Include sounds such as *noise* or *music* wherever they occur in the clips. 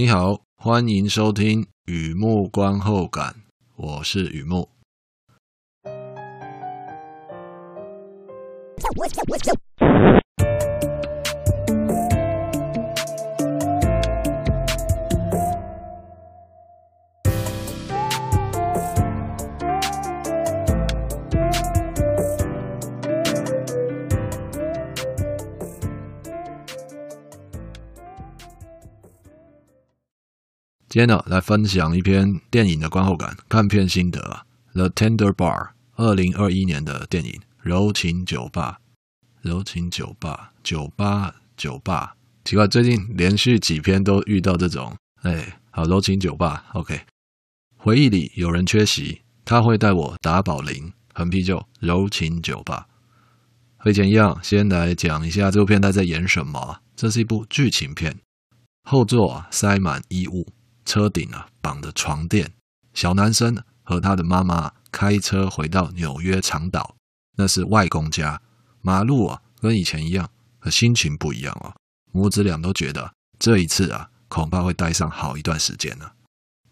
你好，欢迎收听雨幕观后感，我是雨幕。今天呢，来分享一篇电影的观后感、看片心得啊，《The Tender Bar》二零二一年的电影《柔情酒吧》。柔情酒吧，酒吧，酒吧。奇怪，最近连续几篇都遇到这种，哎，好，柔情酒吧。OK，回忆里有人缺席，他会带我打保龄、横啤酒。柔情酒吧。和以前一样，先来讲一下这部片它在演什么。这是一部剧情片，后座塞满衣物。车顶啊绑着床垫，小男生和他的妈妈开车回到纽约长岛，那是外公家。马路啊跟以前一样，可心情不一样啊。母子俩都觉得这一次啊恐怕会待上好一段时间呢。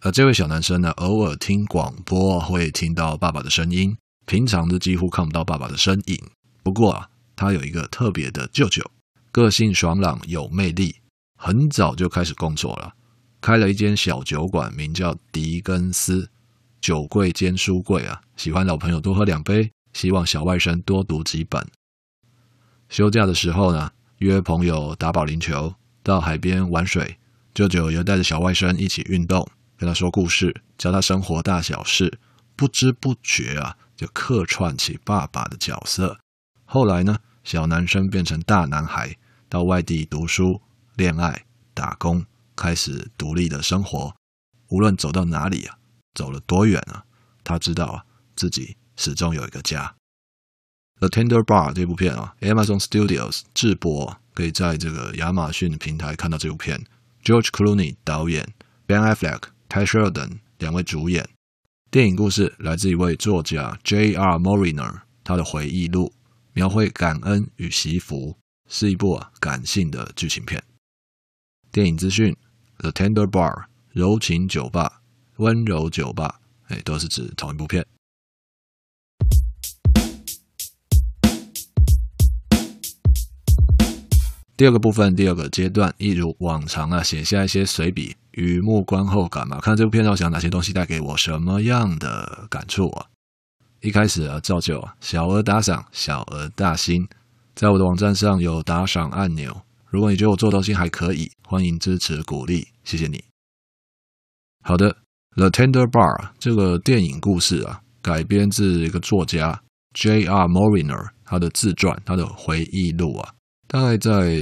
而这位小男生呢，偶尔听广播会听到爸爸的声音，平常都几乎看不到爸爸的身影。不过啊，他有一个特别的舅舅，个性爽朗有魅力，很早就开始工作了。开了一间小酒馆，名叫狄更斯酒柜兼书柜啊。喜欢老朋友多喝两杯，希望小外甥多读几本。休假的时候呢，约朋友打保龄球，到海边玩水。舅舅又带着小外甥一起运动，跟他说故事，教他生活大小事。不知不觉啊，就客串起爸爸的角色。后来呢，小男生变成大男孩，到外地读书、恋爱、打工。开始独立的生活，无论走到哪里啊，走了多远啊，他知道啊，自己始终有一个家。《The Tender Bar》这部片啊，Amazon Studios 制播，可以在这个亚马逊平台看到这部片。George Clooney 导演，Ben Affleck、Ty Sheridan 两位主演。电影故事来自一位作家 J.R. Moriner 他的回忆录，描绘感恩与惜福，是一部啊感性的剧情片。电影资讯。The Tender Bar，柔情酒吧，温柔酒吧，哎，都是指同一部片。第二个部分，第二个阶段，一如往常啊，写下一些随笔，雨木观后感嘛。看这部片，我想哪些东西带给我什么样的感触啊？一开始啊，照旧啊，小额打赏，小额大心，在我的网站上有打赏按钮。如果你觉得我做的东西还可以，欢迎支持鼓励，谢谢你。好的，《The Tender Bar》这个电影故事啊，改编自一个作家 J.R. Moriner 他的自传，他的回忆录啊，大概在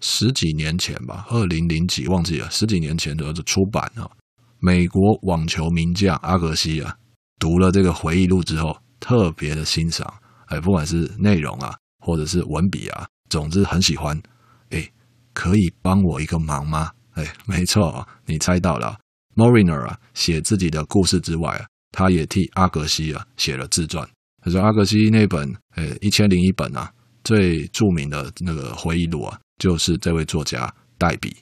十几年前吧，二零零几忘记了，十几年前的出版啊。美国网球名将阿格西啊，读了这个回忆录之后，特别的欣赏，哎，不管是内容啊，或者是文笔啊，总之很喜欢。哎，可以帮我一个忙吗？哎，没错，你猜到了。Moriner 啊，写自己的故事之外啊，他也替阿格西啊写了自传。他说阿格西那本诶一千零一本啊，最著名的那个回忆录啊，就是这位作家代笔。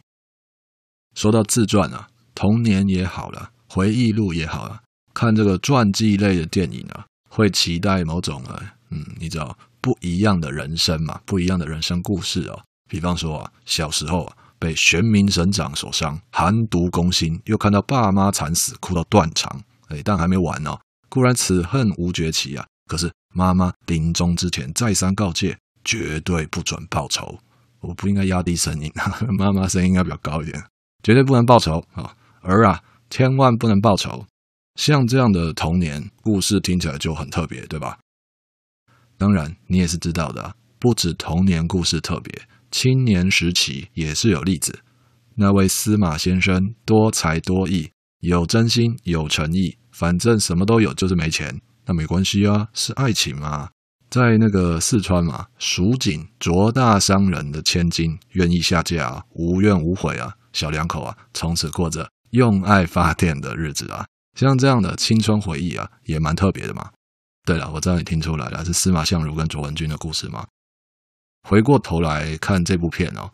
说到自传啊，童年也好了，回忆录也好了，看这个传记类的电影啊，会期待某种啊，嗯，你知道不一样的人生嘛，不一样的人生故事哦。比方说啊，小时候啊被玄冥神掌所伤，寒毒攻心，又看到爸妈惨死，哭到断肠。哎，但还没完呢、哦。固然此恨无绝期啊，可是妈妈临终之前再三告诫，绝对不准报仇。我不应该压低声音，*laughs* 妈妈声音应该比较高一点，绝对不能报仇啊。儿啊，千万不能报仇。像这样的童年故事听起来就很特别，对吧？当然，你也是知道的，不止童年故事特别。青年时期也是有例子，那位司马先生多才多艺，有真心有诚意，反正什么都有，就是没钱。那没关系啊，是爱情嘛。在那个四川嘛，蜀锦卓大商人的千金愿意下嫁啊，无怨无悔啊，小两口啊，从此过着用爱发电的日子啊。像这样的青春回忆啊，也蛮特别的嘛。对了，我知道你听出来了，是司马相如跟卓文君的故事吗？回过头来看这部片哦，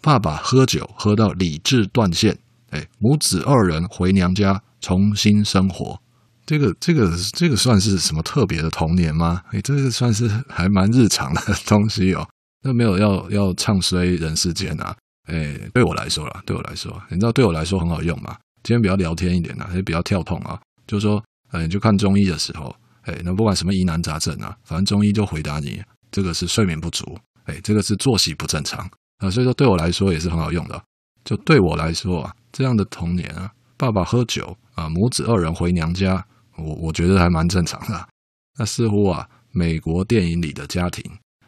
爸爸喝酒喝到理智断线，哎，母子二人回娘家重新生活。这个这个这个算是什么特别的童年吗？哎，这个算是还蛮日常的东西哦。那没有要要唱衰人世间啊。哎，对我来说啦，对我来说，你知道对我来说很好用嘛？今天比较聊天一点啊，也比较跳痛啊。就是说，哎，你就看中医的时候，哎，那不管什么疑难杂症啊，反正中医就回答你，这个是睡眠不足，哎，这个是作息不正常啊。所以说，对我来说也是很好用的。就对我来说啊，这样的童年啊，爸爸喝酒啊，母子二人回娘家，我我觉得还蛮正常的。那似乎啊，美国电影里的家庭，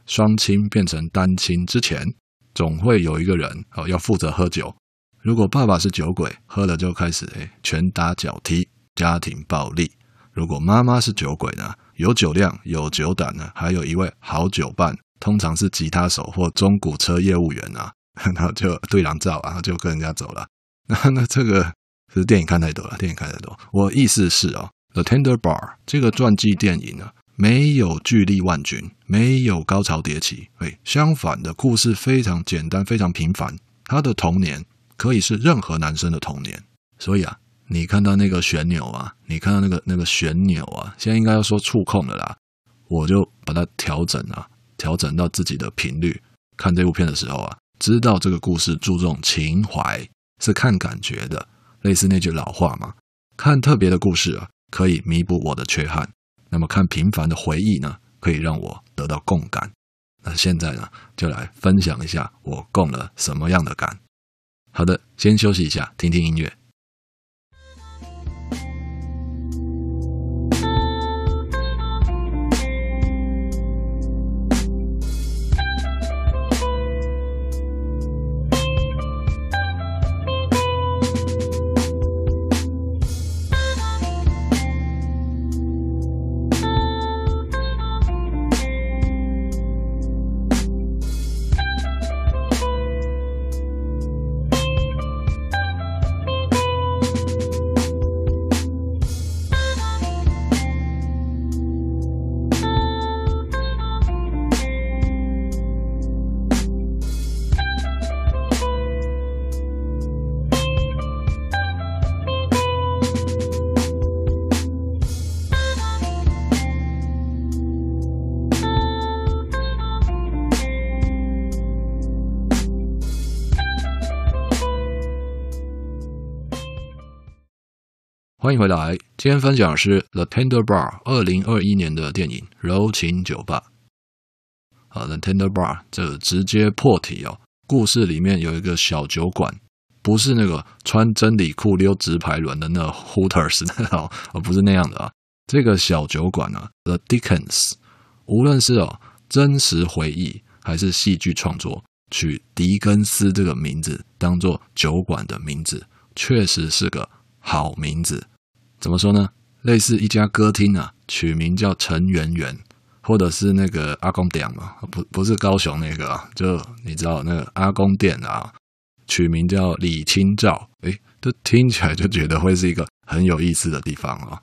双亲变成单亲之前，总会有一个人哦要负责喝酒。如果爸爸是酒鬼，喝了就开始哎拳打脚踢，家庭暴力；如果妈妈是酒鬼呢，有酒量有酒胆呢，还有一位好酒伴，通常是吉他手或中古车业务员啊。*laughs* 然后就对狼照，然后就跟人家走了。那 *laughs* 那这个是电影看太多了，电影看太多。我意思是哦，《The Tender Bar》这个传记电影呢，没有巨力万钧，没有高潮迭起，哎，相反的故事非常简单，非常平凡。他的童年可以是任何男生的童年。所以啊，你看到那个旋钮啊，你看到那个那个旋钮啊，现在应该要说触控了啦。我就把它调整啊，调整到自己的频率。看这部片的时候啊。知道这个故事注重情怀，是看感觉的，类似那句老话嘛。看特别的故事啊，可以弥补我的缺憾；那么看平凡的回忆呢，可以让我得到共感。那现在呢，就来分享一下我共了什么样的感。好的，先休息一下，听听音乐。欢迎回来，今天分享的是《The Tender Bar》二零二一年的电影《柔情酒吧》。啊，《The Tender Bar》这直接破题哦。故事里面有一个小酒馆，不是那个穿真理裤溜直排轮的那 Hooters 那种，而 *laughs* 不是那样的啊。这个小酒馆呢，《The Dickens》，无论是哦真实回忆还是戏剧创作，取狄更斯这个名字当做酒馆的名字，确实是个。好名字，怎么说呢？类似一家歌厅啊，取名叫陈圆圆，或者是那个阿公店嘛，不不是高雄那个啊，就你知道那个阿公店啊，取名叫李清照，诶，这听起来就觉得会是一个很有意思的地方啊。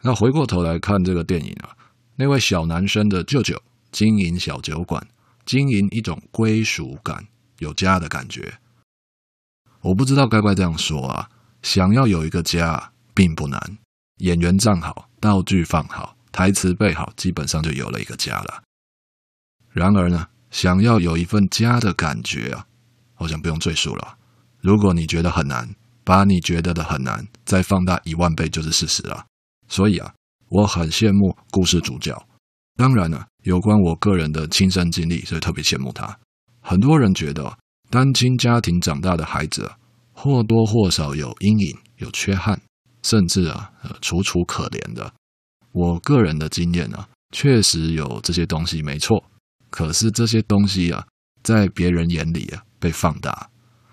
那回过头来看这个电影啊，那位小男生的舅舅经营小酒馆，经营一种归属感、有家的感觉。我不知道该不该这样说啊。想要有一个家并不难，演员站好，道具放好，台词背好，基本上就有了一个家了。然而呢，想要有一份家的感觉啊，我想不用赘述了。如果你觉得很难，把你觉得的很难再放大一万倍就是事实了。所以啊，我很羡慕故事主角。当然呢，有关我个人的亲身经历，所以特别羡慕他。很多人觉得单亲家庭长大的孩子。或多或少有阴影、有缺憾，甚至啊，楚楚可怜的。我个人的经验啊，确实有这些东西，没错。可是这些东西啊，在别人眼里啊，被放大。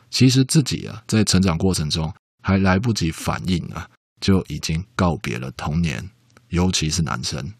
其实自己啊，在成长过程中还来不及反应啊，就已经告别了童年。尤其是男生，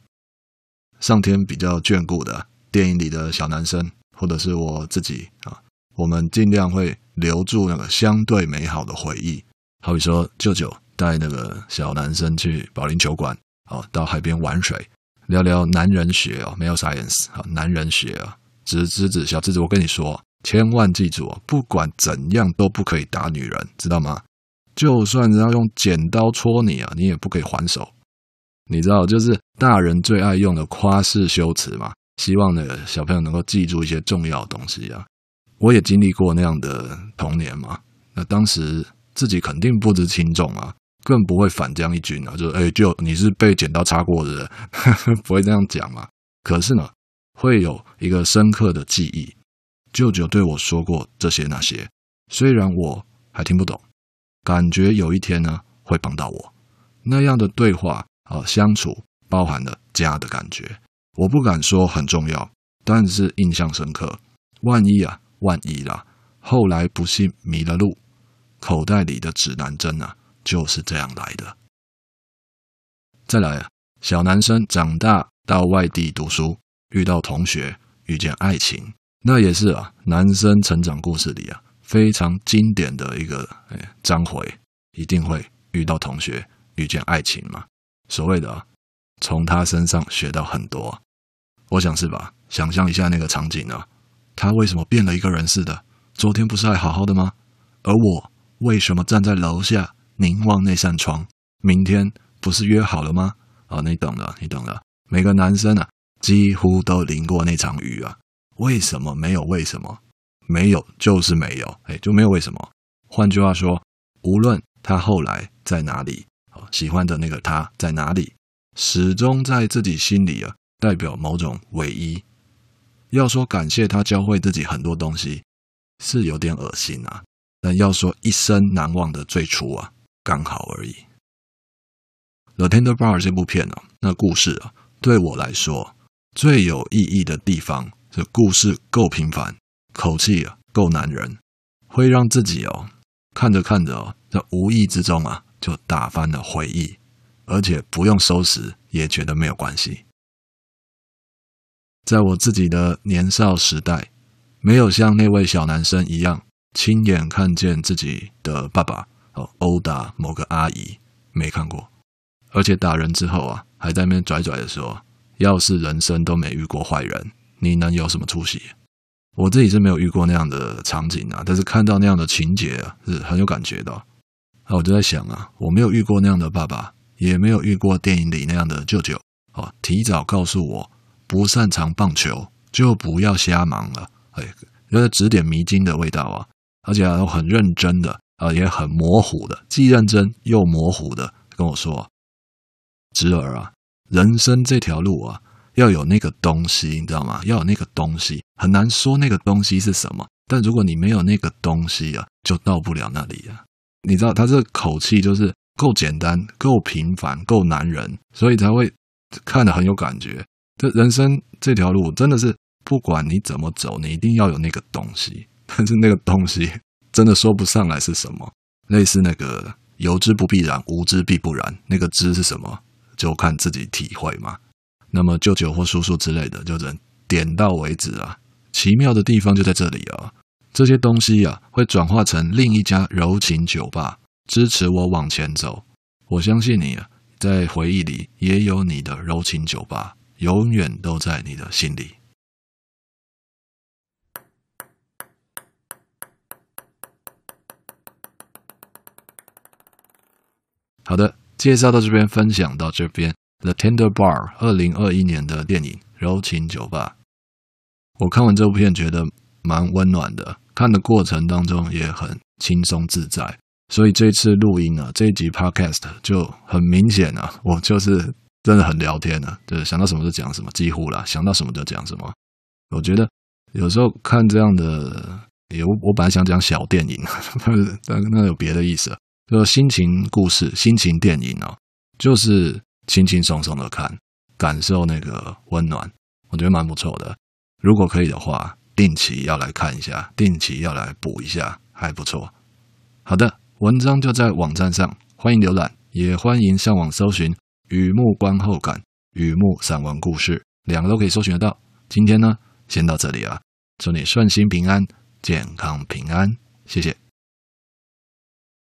上天比较眷顾的电影里的小男生，或者是我自己啊。我们尽量会留住那个相对美好的回忆，好比说舅舅带那个小男生去保龄球馆，哦，到海边玩水，聊聊男人学哦，没有 science 啊，男人学啊，侄侄子、小侄子，我跟你说，千万记住哦，不管怎样都不可以打女人，知道吗？就算人家用剪刀戳你啊，你也不可以还手。你知道，就是大人最爱用的夸式修辞嘛。希望呢，小朋友能够记住一些重要的东西啊。我也经历过那样的童年嘛。那当时自己肯定不知轻重啊，更不会反将一军啊。就哎，就你是被剪刀插过的人，*laughs* 不会这样讲嘛。可是呢，会有一个深刻的记忆。舅舅对我说过这些那些，虽然我还听不懂，感觉有一天呢会帮到我。那样的对话啊，相处包含了家的感觉。我不敢说很重要，但是印象深刻。万一啊，万一啦，后来不幸迷了路，口袋里的指南针啊，就是这样来的。再来啊，小男生长大到外地读书，遇到同学，遇见爱情，那也是啊，男生成长故事里啊，非常经典的一个哎章回，一定会遇到同学，遇见爱情嘛。所谓的啊，从他身上学到很多。我想是吧？想象一下那个场景啊，他为什么变了一个人似的？昨天不是还好好的吗？而我为什么站在楼下凝望那扇窗？明天不是约好了吗？啊，你懂的，你懂的。每个男生啊，几乎都淋过那场雨啊。为什么没有？为什么没有？就是没有，哎，就没有为什么。换句话说，无论他后来在哪里，喜欢的那个他在哪里，始终在自己心里啊。代表某种唯一。要说感谢他教会自己很多东西，是有点恶心啊。但要说一生难忘的最初啊，刚好而已。《The Tender Bar》这部片啊，那故事啊，对我来说最有意义的地方是故事够平凡，口气啊够男人，会让自己哦看着看着哦，在无意之中啊就打翻了回忆，而且不用收拾也觉得没有关系。在我自己的年少时代，没有像那位小男生一样亲眼看见自己的爸爸哦殴打某个阿姨，没看过。而且打人之后啊，还在那边拽拽的说：“要是人生都没遇过坏人，你能有什么出息？”我自己是没有遇过那样的场景啊，但是看到那样的情节啊，是很有感觉的。那我就在想啊，我没有遇过那样的爸爸，也没有遇过电影里那样的舅舅哦，提早告诉我。不擅长棒球就不要瞎忙了，哎，有点指点迷津的味道啊，而且还很认真的啊，也很模糊的，既认真又模糊的跟我说：“侄儿啊，人生这条路啊，要有那个东西，你知道吗？要有那个东西，很难说那个东西是什么，但如果你没有那个东西啊，就到不了那里啊。你知道他这口气就是够简单、够平凡、够男人，所以才会看得很有感觉。”这人生这条路真的是，不管你怎么走，你一定要有那个东西。*laughs* 但是那个东西真的说不上来是什么，类似那个有之不必然，无之必不然。那个之是什么，就看自己体会嘛。那么舅舅或叔叔之类的，就只能点到为止啊。奇妙的地方就在这里啊，这些东西啊，会转化成另一家柔情酒吧，支持我往前走。我相信你啊，在回忆里也有你的柔情酒吧。永远都在你的心里。好的，介绍到这边，分享到这边，《The Tender Bar》二零二一年的电影《柔情酒吧》。我看完这部片，觉得蛮温暖的，看的过程当中也很轻松自在。所以这次录音呢，这一集 Podcast 就很明显啊，我就是。真的很聊天呢、啊，就是想到什么就讲什么，几乎啦，想到什么就讲什么。我觉得有时候看这样的，有我本来想讲小电影，*laughs* 但那有别的意思，就是心情故事、心情电影哦，就是轻轻松松的看，感受那个温暖，我觉得蛮不错的。如果可以的话，定期要来看一下，定期要来补一下，还不错。好的，文章就在网站上，欢迎浏览，也欢迎上网搜寻。雨幕观后感，雨幕散文故事，两个都可以搜寻得到。今天呢，先到这里啊，祝你顺心平安，健康平安，谢谢。